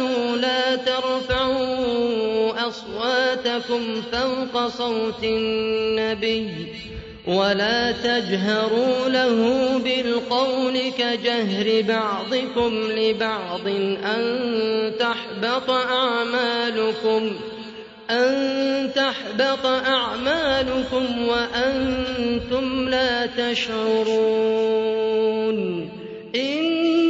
آمنوا لا ترفعوا أصواتكم فوق صوت النبي ولا تجهروا له بالقول كجهر بعضكم لبعض أن تحبط أعمالكم أن تحبط أعمالكم وأنتم لا تشعرون إن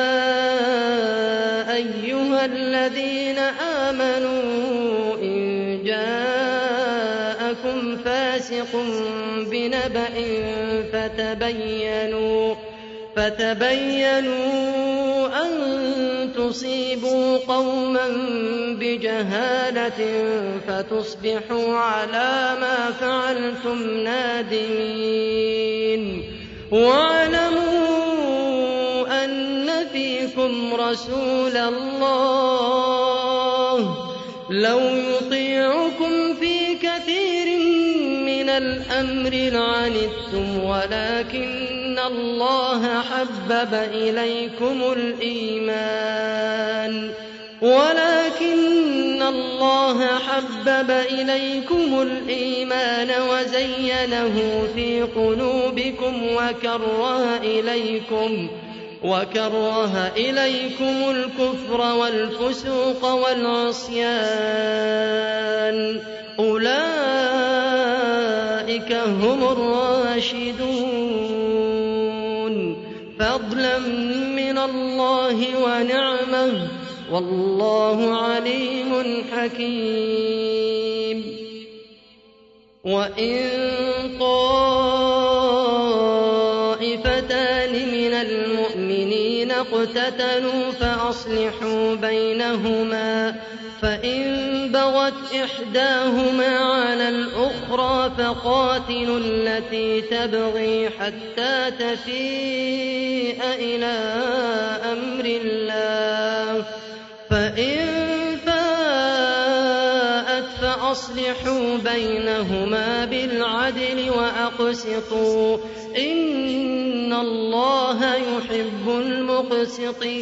بنبأ فتبينوا فتبينوا أن تصيبوا قوما بجهالة فتصبحوا على ما فعلتم نادمين. واعلموا أن فيكم رسول الله. لو يطيعكم الأمر لعنتم ولكن الله حبب إليكم الإيمان. ولكن الله حبب إليكم الإيمان وزينه في قلوبكم وكره إليكم وكره إليكم الكفر والفسوق والعصيان. أولئك هم الراشدون. فضلا من الله ونعمة. والله عليم حكيم. وإن طائفتان من المؤمنين اقتتلوا فأصلحوا بينهما فإن بغت إحداهما على الأخرى فقاتلوا التي تبغي حتى تفيء إلى أمر الله فإن فاءت فأصلحوا بينهما بالعدل وأقسطوا إن الله يحب المقسطين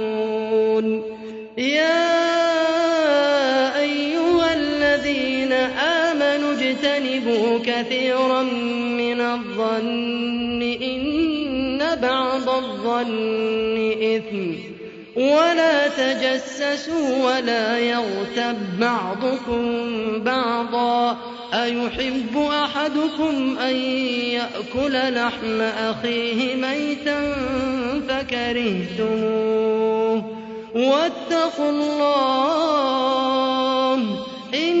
آمنوا اجتنبوا كثيرا من الظن إن بعض الظن إثم ولا تجسسوا ولا يغتب بعضكم بعضا أيحب أحدكم أن يأكل لحم أخيه ميتا فكرهتموه واتقوا الله إن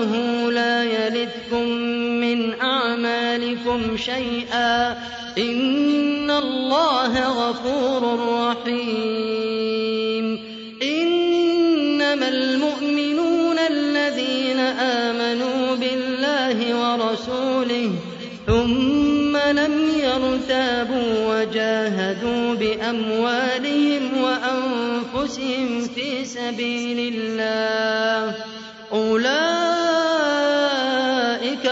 ورسوله لا يلدكم من أعمالكم شيئا. إن الله غفور رحيم. إنما المؤمنون الذين آمنوا بالله ورسوله ثم لم يرتابوا وجاهدوا بأموالهم وأنفسهم في سبيل الله أولئك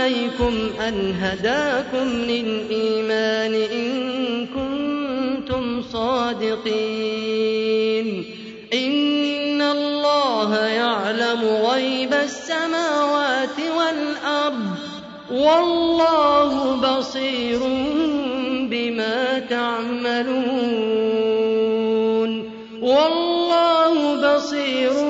عليكم أن هداكم للإيمان إن كنتم صادقين. إن الله يعلم غيب السماوات والأرض والله بصير بما تعملون. والله بصير